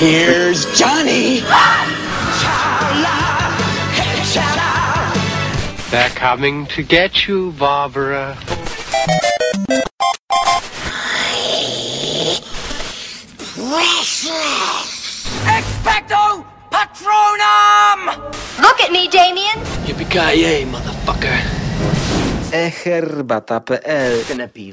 Here's Johnny. They're coming to get you, Barbara. Expecto Patronum! Look at me, Damien. Yippee-ki-yay, motherfucker. eherbata.pl eh, Gonna be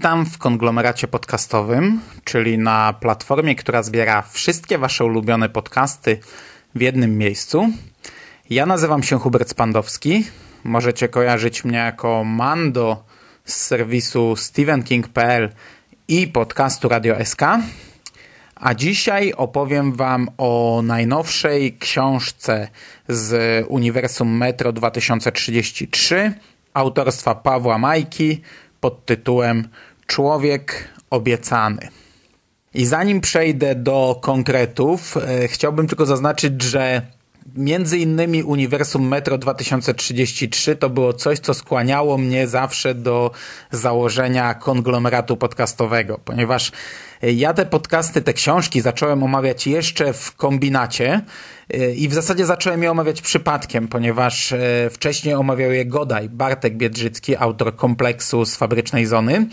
Witam w konglomeracie podcastowym, czyli na platformie, która zbiera wszystkie Wasze ulubione podcasty w jednym miejscu. Ja nazywam się Hubert Spandowski. Możecie kojarzyć mnie jako Mando z serwisu StephenKing.pl i podcastu Radio SK. A dzisiaj opowiem Wam o najnowszej książce z Uniwersum Metro 2033 autorstwa Pawła Majki pod tytułem Człowiek obiecany. I zanim przejdę do konkretów, e, chciałbym tylko zaznaczyć, że między innymi Uniwersum Metro 2033 to było coś, co skłaniało mnie zawsze do założenia konglomeratu podcastowego, ponieważ ja te podcasty, te książki zacząłem omawiać jeszcze w kombinacie i w zasadzie zacząłem je omawiać przypadkiem, ponieważ wcześniej omawiał je Godaj, Bartek Biedrzycki, autor kompleksu z Fabrycznej Zony,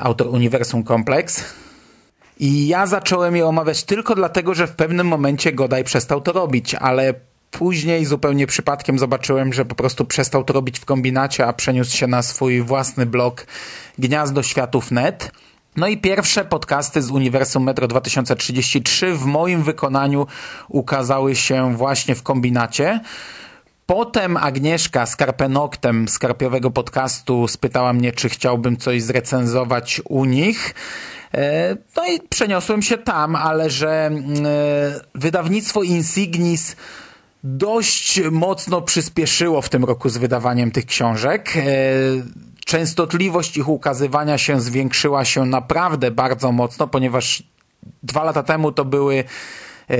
autor Uniwersum Kompleks. I ja zacząłem je omawiać tylko dlatego, że w pewnym momencie Godaj przestał to robić, ale później zupełnie przypadkiem zobaczyłem, że po prostu przestał to robić w kombinacie, a przeniósł się na swój własny blog Gniazdo Światów Net. No i pierwsze podcasty z Uniwersum Metro 2033 w moim wykonaniu ukazały się właśnie w kombinacie. Potem Agnieszka z Karpenoktem z Karpiowego Podcastu spytała mnie, czy chciałbym coś zrecenzować u nich. No i przeniosłem się tam, ale że wydawnictwo Insignis dość mocno przyspieszyło w tym roku z wydawaniem tych książek. Częstotliwość ich ukazywania się zwiększyła się naprawdę bardzo mocno, ponieważ dwa lata temu to były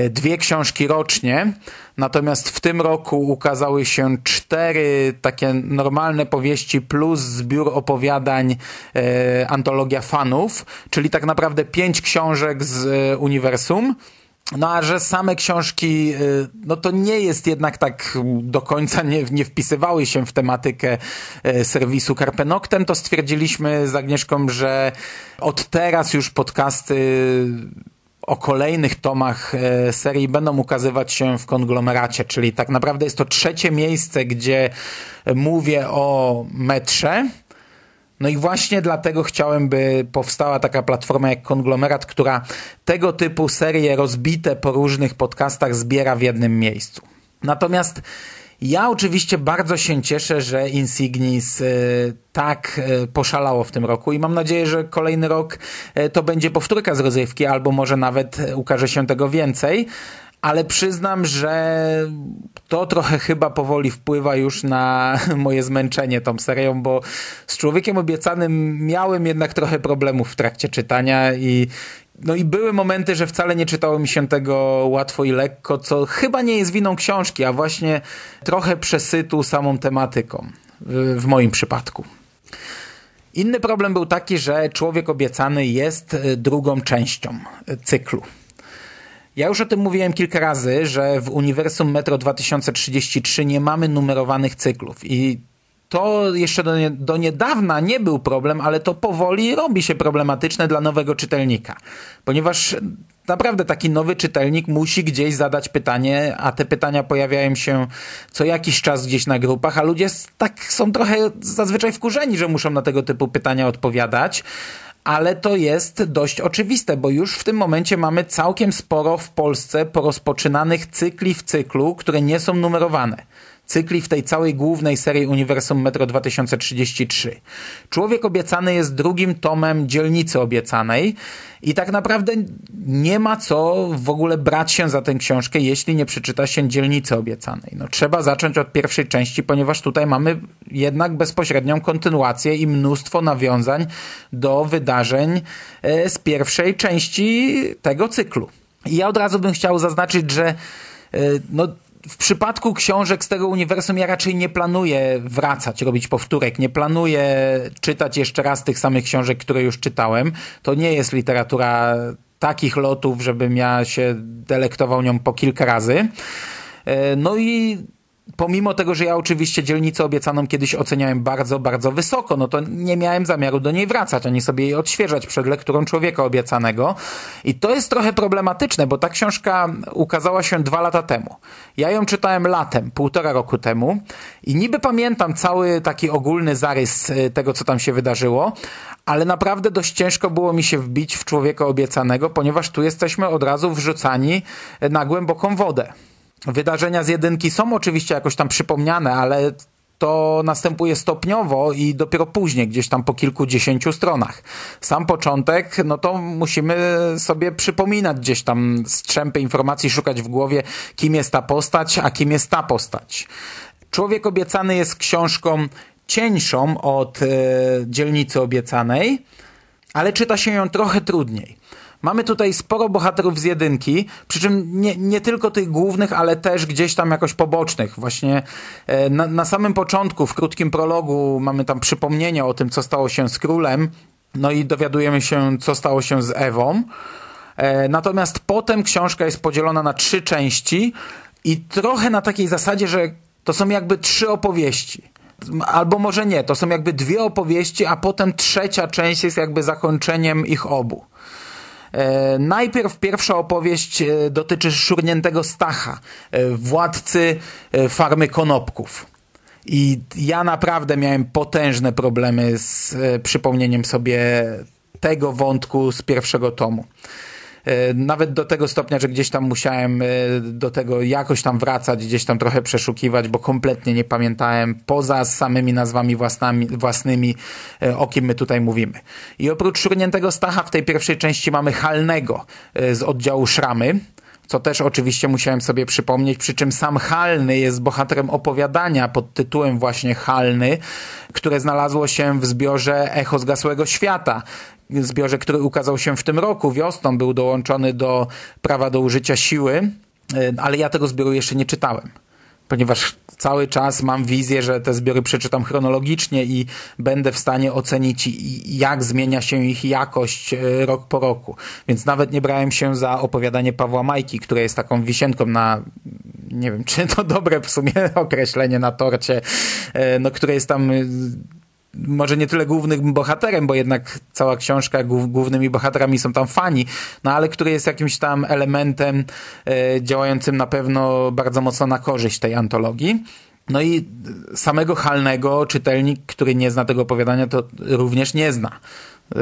dwie książki rocznie, natomiast w tym roku ukazały się cztery takie normalne powieści plus zbiór opowiadań e, antologia fanów, czyli tak naprawdę pięć książek z e, uniwersum. No a że same książki, no to nie jest jednak tak do końca, nie, nie wpisywały się w tematykę serwisu Karpenoktem, to stwierdziliśmy z Agnieszką, że od teraz już podcasty o kolejnych tomach serii będą ukazywać się w konglomeracie, czyli tak naprawdę jest to trzecie miejsce, gdzie mówię o metrze. No i właśnie dlatego chciałem, by powstała taka platforma jak Konglomerat, która tego typu serie rozbite po różnych podcastach zbiera w jednym miejscu. Natomiast ja oczywiście bardzo się cieszę, że Insignis tak poszalało w tym roku i mam nadzieję, że kolejny rok to będzie powtórka z rozrywki albo może nawet ukaże się tego więcej. Ale przyznam, że to trochę chyba powoli wpływa już na moje zmęczenie tą serią, bo z Człowiekiem Obiecanym miałem jednak trochę problemów w trakcie czytania i no i były momenty, że wcale nie czytało mi się tego łatwo i lekko, co chyba nie jest winą książki, a właśnie trochę przesytu samą tematyką w, w moim przypadku. Inny problem był taki, że Człowiek Obiecany jest drugą częścią cyklu. Ja już o tym mówiłem kilka razy, że w Uniwersum Metro 2033 nie mamy numerowanych cyklów i to jeszcze do, nie, do, niedawna nie był problem, ale to powoli robi się problematyczne dla nowego czytelnika. Ponieważ naprawdę taki nowy czytelnik musi gdzieś zadać pytanie, a te pytania pojawiają się co jakiś czas gdzieś na grupach, a ludzie tak są trochę zazwyczaj wkurzeni, że muszą na tego typu pytania odpowiadać ale to jest dość oczywiste, bo już w tym momencie mamy całkiem sporo w Polsce porozpoczynanych cykli w cyklu, które nie są numerowane cykli w tej całej głównej serii Uniwersum Metro 2033. Człowiek Obiecany jest drugim tomem Dzielnicy Obiecanej i tak naprawdę nie ma co w ogóle brać się za tę książkę, jeśli nie przeczyta się Dzielnicy Obiecanej. No, trzeba zacząć od pierwszej części, ponieważ tutaj mamy jednak bezpośrednią kontynuację i mnóstwo nawiązań do wydarzeń e, z pierwszej części tego cyklu. I ja od razu bym chciał zaznaczyć, że e, no, w przypadku książek z tego uniwersum ja raczej nie planuję wracać, robić powtórek, nie planuję czytać jeszcze raz tych samych książek, które już czytałem. To nie jest literatura takich lotów, żebym ja się delektował nią po kilka razy. E, no i pomimo tego, że ja oczywiście dzielnicę obiecaną kiedyś oceniałem bardzo, bardzo wysoko, no to nie miałem zamiaru do niej wracać, ani sobie jej odświeżać przed lekturą Człowieka Obiecanego. I to jest trochę problematyczne, bo ta książka ukazała się dwa lata temu. Ja ją czytałem latem, półtora roku temu i niby pamiętam cały taki ogólny zarys y, tego, co tam się wydarzyło, ale naprawdę dość ciężko było mi się wbić w Człowieka Obiecanego, ponieważ tu jesteśmy od razu wrzucani na głęboką wodę. Wydarzenia z jedynki są oczywiście jakoś tam przypomniane, ale to następuje stopniowo i dopiero później, gdzieś tam po kilkudziesięciu stronach. Sam początek, no to musimy sobie przypominać gdzieś tam strzępy informacji, szukać w głowie, kim jest ta postać, a kim jest ta postać. Człowiek obiecany jest książką cieńszą od e, dzielnicy obiecanej, ale czyta się ją trochę trudniej. Mamy tutaj sporo bohaterów z jedynki, przy czym nie, nie tylko tych głównych, ale też gdzieś tam jakoś pobocznych. Właśnie e, na, na samym początku, w krótkim prologu, mamy tam przypomnienie o tym, co stało się z królem, no i dowiadujemy się, co stało się z Ewą. E, natomiast potem książka jest podzielona na trzy części i trochę na takiej zasadzie, że to są jakby trzy opowieści. Albo może nie, to są jakby dwie opowieści, a potem trzecia część jest jakby zakończeniem ich obu. E, najpierw pierwsza opowieść e, dotyczy szurniętego Stacha, e, władcy farmy konopków. I ja naprawdę miałem potężne problemy z przypomnieniem sobie tego wątku z pierwszego tomu. E, nawet do tego stopnia, że gdzieś tam musiałem e, do tego jakoś tam wracać, gdzieś tam trochę przeszukiwać, bo kompletnie nie pamiętałem poza samymi nazwami własnymi, własnymi e, o kim my tutaj mówimy. I oprócz szurniętego Stacha w tej pierwszej części mamy Halnego z oddziału Szramy, co też oczywiście musiałem sobie przypomnieć, przy czym sam Halny jest bohaterem opowiadania pod tytułem właśnie Halny, które znalazło się w zbiorze Echo Zgasłego Świata, zbiorze, który ukazał się w tym roku, wiosną, był dołączony do prawa do użycia siły, e, ale ja tego zbioru jeszcze nie czytałem ponieważ cały czas mam wizję, że te zbiory przeczytam chronologicznie i będę w stanie ocenić, jak zmienia się ich jakość e, rok po roku. Więc nawet nie brałem się za opowiadanie Pawła Majki, które jest taką wisienką na, nie wiem, czy to dobre w sumie określenie na torcie, e, no, które jest tam może nie tyle głównym bohaterem, bo jednak cała książka, głównymi bohaterami są tam fani, no ale który jest jakimś tam elementem e, działającym na pewno bardzo mocno na korzyść tej antologii. No i samego Halnego czytelnik, który nie zna tego opowiadania, to również nie zna. E,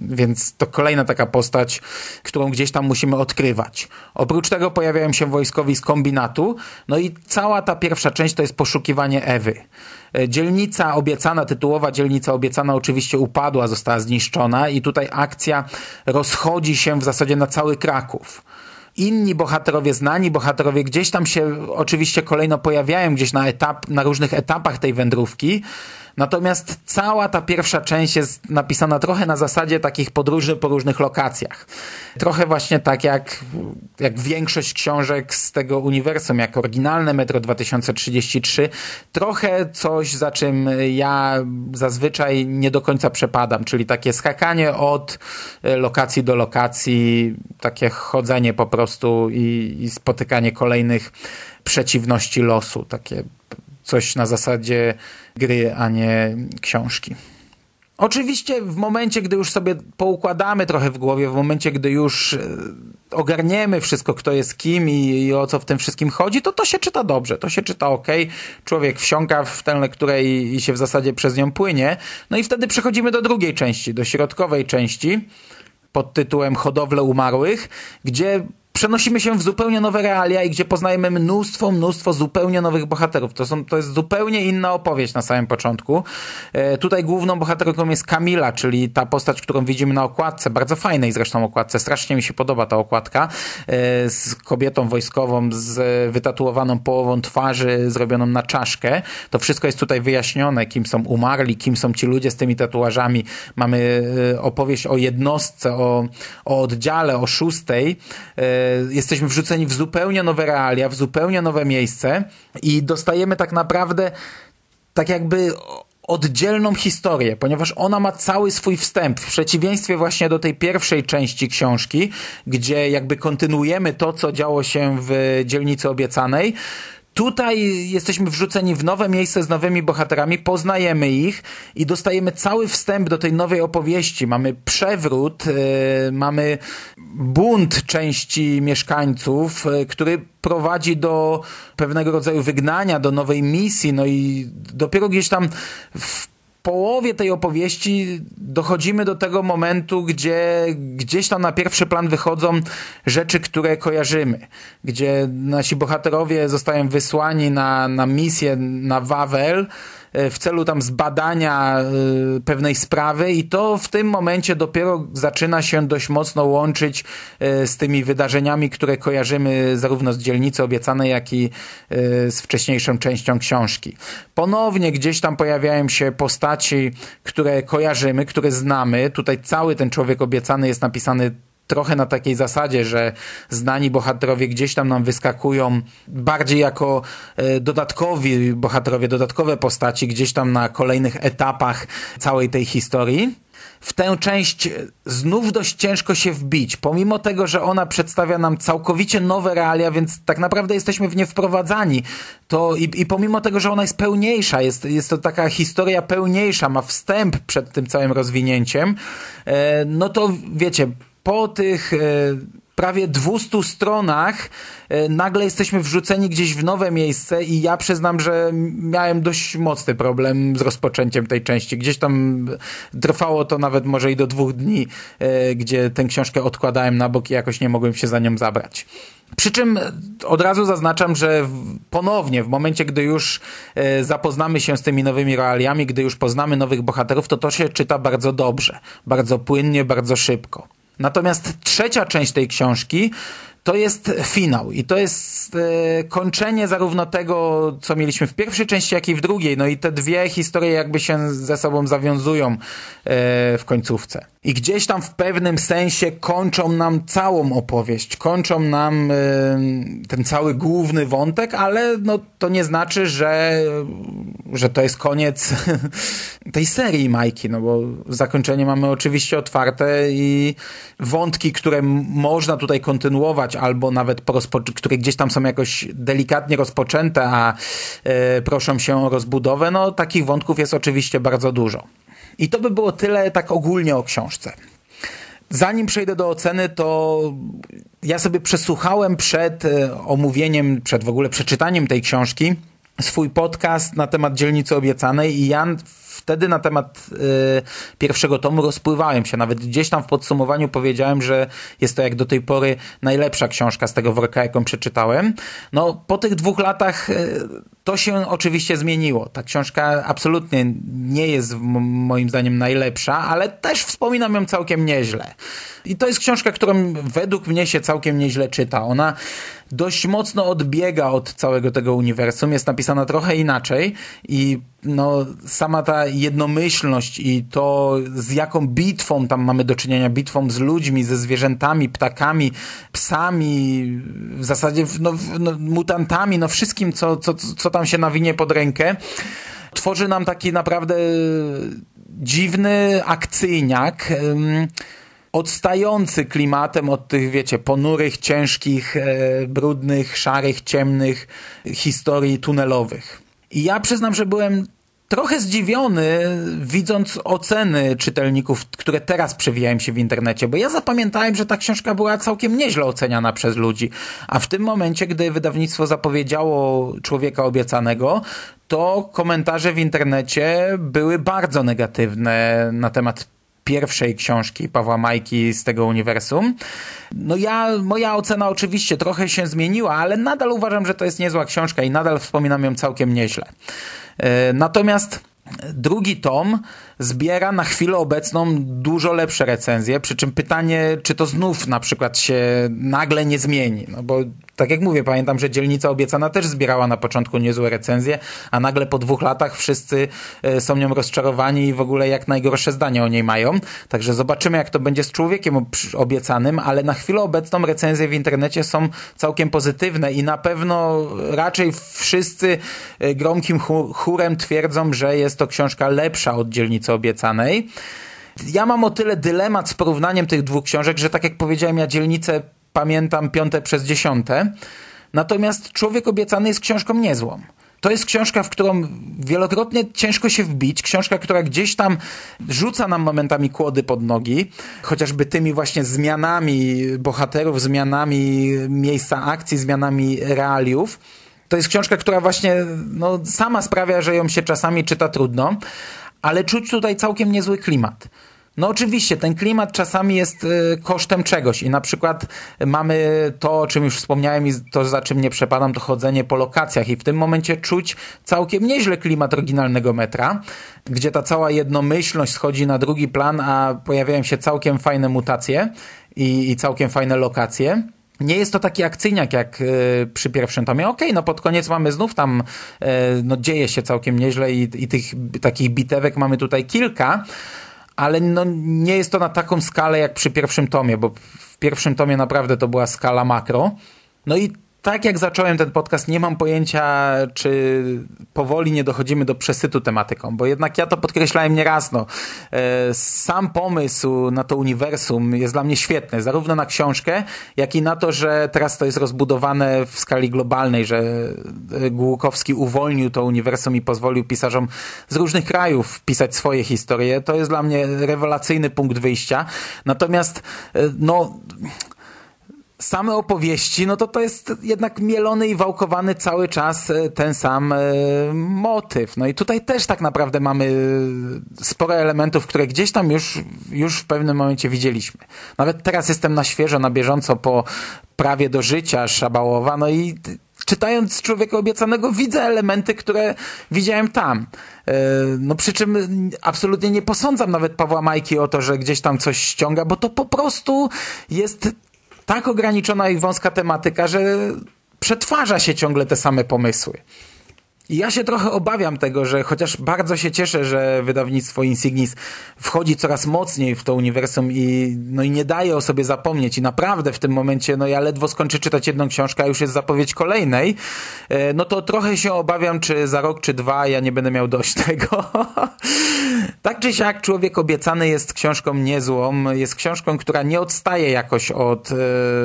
więc to kolejna taka postać, którą gdzieś tam musimy odkrywać. Oprócz tego pojawiają się wojskowi z kombinatu, no i cała ta pierwsza część to jest poszukiwanie Ewy. E, dzielnica obiecana, tytułowa dzielnica obiecana oczywiście upadła, została zniszczona i tutaj akcja rozchodzi się w zasadzie na cały Kraków inni bohaterowie, znani bohaterowie gdzieś tam się oczywiście kolejno pojawiają gdzieś na, etap, na różnych etapach tej wędrówki, Natomiast cała ta pierwsza część jest napisana trochę na zasadzie takich podróży po różnych lokacjach. Trochę właśnie tak jak, jak większość książek z tego uniwersum, jak oryginalne Metro 2033. Trochę coś, za czym ja zazwyczaj nie do końca przepadam, czyli takie skakanie od lokacji do lokacji, takie chodzenie po prostu i, i spotykanie kolejnych przeciwności losu, takie coś na zasadzie gry, a nie książki. Oczywiście w momencie, gdy już sobie poukładamy trochę w głowie, w momencie, gdy już e, ogarniemy wszystko, kto jest kim i, i, o co w tym wszystkim chodzi, to to się czyta dobrze, to się czyta ok. Człowiek wsiąka w tę lekturę i, i się w zasadzie przez nią płynie. No i wtedy przechodzimy do drugiej części, do środkowej części pod tytułem Hodowle umarłych, gdzie przenosimy się w zupełnie nowe realia i gdzie poznajemy mnóstwo, mnóstwo zupełnie nowych bohaterów. To, są, to jest zupełnie inna opowieść na samym początku. E, tutaj główną bohaterką jest Kamila, czyli ta postać, którą widzimy na okładce, bardzo fajnej zresztą okładce, strasznie mi się podoba ta okładka, e, z kobietą wojskową z wytatuowaną połową twarzy, zrobioną na czaszkę. To wszystko jest tutaj wyjaśnione, kim są umarli, kim są ci ludzie z tymi tatuażami. Mamy e, opowieść o jednostce, o, o oddziale, o szóstej, e, jesteśmy wrzuceni w zupełnie nowe realia, w zupełnie nowe miejsce i dostajemy tak naprawdę tak jakby oddzielną historię, ponieważ ona ma cały swój wstęp, w przeciwieństwie właśnie do tej pierwszej części książki, gdzie jakby kontynuujemy to, co działo się w dzielnicy obiecanej, Tutaj jesteśmy wrzuceni w nowe miejsce z nowymi bohaterami, poznajemy ich i dostajemy cały wstęp do tej nowej opowieści. Mamy przewrót, yy, mamy bunt części mieszkańców, yy, który prowadzi do pewnego rodzaju wygnania, do nowej misji, no i dopiero gdzieś tam w połowie tej opowieści dochodzimy do tego momentu, gdzie gdzieś tam na pierwszy plan wychodzą rzeczy, które kojarzymy, gdzie nasi bohaterowie zostają wysłani na, na misję na Wawel, w celu tam zbadania e, pewnej sprawy i to w tym momencie dopiero zaczyna się dość mocno łączyć e, z tymi wydarzeniami, które kojarzymy zarówno z dzielnicy obiecanej, jak i z wcześniejszą częścią książki. Ponownie gdzieś tam pojawiają się postaci, które kojarzymy, które znamy. Tutaj cały ten człowiek obiecany jest napisany trochę na takiej zasadzie, że znani bohaterowie gdzieś tam nam wyskakują bardziej jako e, dodatkowi bohaterowie, dodatkowe postaci gdzieś tam na kolejnych etapach całej tej historii. W tę część znów dość ciężko się wbić, pomimo tego, że ona przedstawia nam całkowicie nowe realia, więc tak naprawdę jesteśmy w nie wprowadzani. To i, i pomimo tego, że ona jest pełniejsza, jest, jest to taka historia pełniejsza, ma wstęp przed tym całym rozwinięciem, e, no to wiecie, po tych e, prawie 200 stronach e, nagle jesteśmy wrzuceni gdzieś w nowe miejsce i ja przyznam, że miałem dość mocny problem z rozpoczęciem tej części. Gdzieś tam trwało to nawet może i do dwóch dni, e, gdzie tę książkę odkładałem na bok i jakoś nie mogłem się za nią zabrać. Przy czym od razu zaznaczam, że ponownie, w momencie, gdy już zapoznamy się z tymi nowymi realiami, gdy już poznamy nowych bohaterów, to to się czyta bardzo dobrze, bardzo płynnie, bardzo szybko. Natomiast trzecia część tej książki to jest finał i to jest e, kończenie zarówno tego, co mieliśmy w pierwszej części, jak i w drugiej. No i te dwie historie jakby się ze sobą zawiązują e, w końcówce. I gdzieś tam w pewnym sensie kończą nam całą opowieść, kończą nam e, ten cały główny wątek, ale no, to nie znaczy, że, że to jest koniec tej serii Majki, no bo zakończenie mamy oczywiście otwarte i wątki, które można tutaj kontynuować, albo nawet które gdzieś tam są jakoś delikatnie rozpoczęte, a e, proszą się o rozbudowę, no takich wątków jest oczywiście bardzo dużo. I to by było tyle tak ogólnie o książce. Zanim przejdę do oceny, to ja sobie przesłuchałem przed e, omówieniem, przed w ogóle przeczytaniem tej książki swój podcast na temat dzielnicy obiecanej i Jan wtedy na temat y, pierwszego tomu rozpływałem się. Nawet gdzieś tam w podsumowaniu powiedziałem, że jest to jak do tej pory najlepsza książka z tego worka, jaką przeczytałem. No, po tych dwóch latach y, to się oczywiście zmieniło. Ta książka absolutnie nie jest moim zdaniem najlepsza, ale też wspominam ją całkiem nieźle. I to jest książka, którą według mnie się całkiem nieźle czyta. Ona dość mocno odbiega od całego tego uniwersum, jest napisana trochę inaczej i no, sama ta jednomyślność i to z jaką bitwą tam mamy do czynienia, bitwą z ludźmi, ze zwierzętami, ptakami, psami, w zasadzie no, no, mutantami, no wszystkim, co, co, co tam się nawinie pod rękę, tworzy nam taki naprawdę dziwny akcyjniak, odstający klimatem od tych, wiecie, ponurych, ciężkich, e, brudnych, szarych, ciemnych historii tunelowych. I ja przyznam, że byłem trochę zdziwiony, widząc oceny czytelników, które teraz przewijają się w internecie, bo ja zapamiętałem, że ta książka była całkiem nieźle oceniana przez ludzi, a w tym momencie, gdy wydawnictwo zapowiedziało Człowieka Obiecanego, to komentarze w internecie były bardzo negatywne na temat pierwszej książki Pawła Majki z tego uniwersum. No ja, moja ocena oczywiście trochę się zmieniła, ale nadal uważam, że to jest niezła książka i nadal wspominam ją całkiem nieźle. E, natomiast drugi tom zbiera na chwilę obecną dużo lepsze recenzje, przy czym pytanie, czy to znów na przykład się nagle nie zmieni, no bo tak jak mówię, pamiętam, że Dzielnica Obiecana też zbierała na początku niezłe recenzje, a nagle po dwóch latach wszyscy e, są nią rozczarowani i w ogóle jak najgorsze zdania o niej mają. Także zobaczymy, jak to będzie z człowiekiem obiecanym, ale na chwilę obecną recenzje w internecie są całkiem pozytywne i na pewno raczej wszyscy e, gromkim chórem twierdzą, że jest to książka lepsza od Dzielnicy Obiecanej. Ja mam o tyle dylemat z porównaniem tych dwóch książek, że tak jak powiedziałem, ja dzielnicę pamiętam piąte przez dziesiąte. Natomiast Człowiek Obiecany jest książką niezłą. To jest książka, w którą wielokrotnie ciężko się wbić, książka, która gdzieś tam rzuca nam momentami kłody pod nogi, chociażby tymi właśnie zmianami bohaterów, zmianami miejsca akcji, zmianami realiów. To jest książka, która właśnie no, sama sprawia, że ją się czasami czyta trudno, ale czuć tutaj całkiem niezły klimat. No oczywiście, ten klimat czasami jest y, kosztem czegoś i na przykład mamy to, o czym już wspomniałem i to, za czym nie przepadam, to chodzenie po lokacjach i w tym momencie czuć całkiem nieźle klimat oryginalnego metra, gdzie ta cała jednomyślność schodzi na drugi plan, a pojawiają się całkiem fajne mutacje i, i całkiem fajne lokacje. Nie jest to taki akcyjniak jak y, przy pierwszym tomie. Okej, okay, no pod koniec mamy znów tam, y, no dzieje się całkiem nieźle i, i tych takich bitewek mamy tutaj kilka, ale no, nie jest to na taką skalę jak przy pierwszym tomie, bo w pierwszym tomie naprawdę to była skala makro. No i tak jak zacząłem ten podcast, nie mam pojęcia, czy powoli nie dochodzimy do przesytu tematyką, bo jednak ja to podkreślałem nieraz. No. E, sam pomysł na to uniwersum jest dla mnie świetny, zarówno na książkę, jak i na to, że teraz to jest rozbudowane w skali globalnej, że Głukowski uwolnił to uniwersum i pozwolił pisarzom z różnych krajów pisać swoje historie. To jest dla mnie rewelacyjny punkt wyjścia. Natomiast, e, no same opowieści, no to to jest jednak mielony i wałkowany cały czas e, ten sam e, motyw. No i tutaj też tak naprawdę mamy sporo elementów, które gdzieś tam już, już w pewnym momencie widzieliśmy. Nawet teraz jestem na świeżo, na bieżąco po prawie do życia Szabałowa, no i czytając Człowieka Obiecanego widzę elementy, które widziałem tam. E, no przy czym absolutnie nie posądzam nawet Pawła Majki o to, że gdzieś tam coś ściąga, bo to po prostu jest tak ograniczona i wąska tematyka, że przetwarza się ciągle te same pomysły. I ja się trochę obawiam tego, że chociaż bardzo się cieszę, że wydawnictwo Insignis wchodzi coraz mocniej w to uniwersum i, no i nie daje o sobie zapomnieć. I naprawdę w tym momencie, no ja ledwo skończę czytać jedną książkę, a już jest zapowiedź kolejnej, e, no to trochę się obawiam, czy za rok, czy dwa ja nie będę miał dość tego. tak czy siak, Człowiek Obiecany jest książką niezłą. Jest książką, która nie odstaje jakoś od e,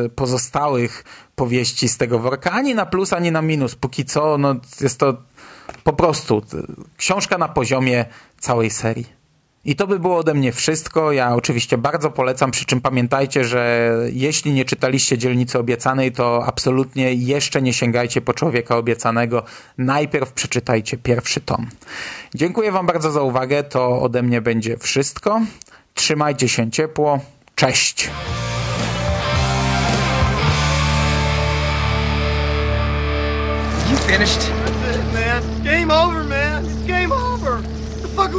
pozostałych powieści z tego worka, ani na plus, ani na minus. Póki co, no jest to po prostu książka na poziomie całej serii. I to by było ode mnie wszystko. Ja oczywiście bardzo polecam, przy czym pamiętajcie, że jeśli nie czytaliście Dzielnicy Obiecanej, to absolutnie jeszcze nie sięgajcie po Człowieka Obiecanego. Najpierw przeczytajcie pierwszy tom. Dziękuję Wam bardzo za uwagę. To ode mnie będzie wszystko. Trzymajcie się ciepło. Cześć! You finished?